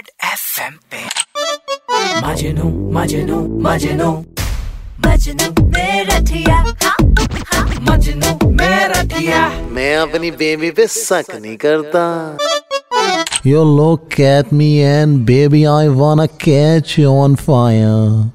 Red FM पे। मजनू मजनू मजनू। मजनू मेरा ठिया। हाँ, हाँ, मजनू मेरा ठिया। मैं अपनी बेबी पे शक नहीं करता। You look at me and baby I wanna catch you on fire.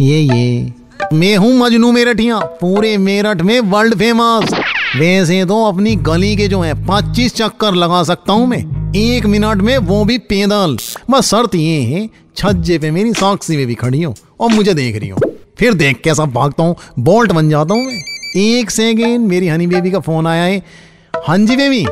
ये ये मैं हूँ मजनू मेरठिया पूरे मेरठ में वर्ल्ड फ़ेमस वैसे तो अपनी गली के जो है पच्चीस चक्कर लगा सकता हूँ मैं। एक मिनट में वो भी पैदल। बस शर्त ये है छज्जे पे मेरी साक्षी में भी खड़ी हो और मुझे देख रही हो। फिर देख कैसा भागता हूँ बोल्ट बन जाता हूँ मैं। एक सेकेंड मेरी हनी बेबी का फ़ोन आया है। हाँ जी बेबी।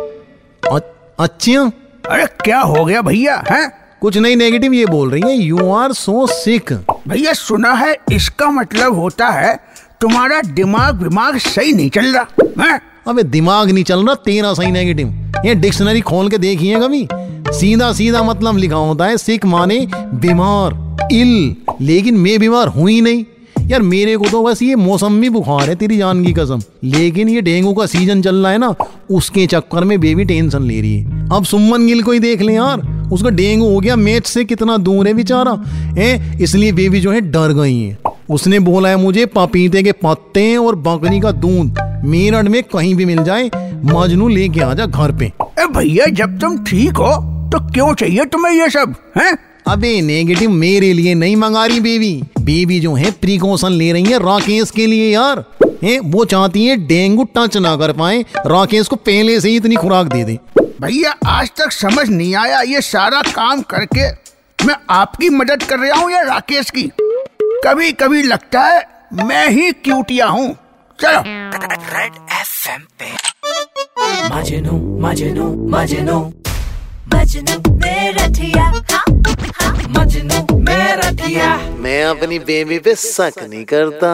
अच्छा? अरे क्या हो गया भैया हैं? कुछ नहीं नेगेटिव ये बोल रही है यू आर सो सिक भैया सुना है इसका मतलब होता है तुम्हारा दिमाग विमाग सही नहीं चल रहा हैं? अबे दिमाग नहीं चल रहा, तेरा सही नेगेटिव ये डिक्शनरी खोल के देखिए कभी? सीधा सीधा मतलब लिखा होता है, सिख माने बीमार, इल। लेकिन मैं बीमार हूँ ही नहीं। यार, मेरे को तो बस ये मौसमी बुखार है, तेरी जान की कसम। लेकिन ये डेंगू का सीज़न चल रहा है ना, उसके चक्कर में बेबी टेंशन ले रही है। अब सुमन गिल को ही देख ले यार, उसका डेंगू हो गया, मैच से कितना दूर है बेचारा। है? इसलिए बेबी जो है डर गई है। उसने बोला है मुझे, पपीते के पत्ते और बकरी का दूध। मेरठ में कहीं भी मिल जाए मजनू लेके आ जा घर पे। भैया जब तुम ठीक हो तो क्यों चाहिए तुम्हें ये सब हैं? अबे नेगेटिव मेरे लिए नहीं मंगा रही बेबी। बेबी जो है प्रिकॉशन ले रही है राकेश के लिए यार। है वो चाहती है डेंगू टच ना कर पाए राकेश को पहले से ही इतनी खुराक दे दे। भैया आज तक समझ नहीं आया ये सारा काम करके मैं आपकी मदद कर रहा हूँ या राकेश की? कभी कभी लगता है मैं ही क्यूटिया हूँ। चलो। रेड एफएम पे। मजनू मजनू मजनू। मजनू मेरा ठिया। हाँ, हाँ, मजनू मेरा ठिया। मैं अपनी बेबी पे शक नहीं करता।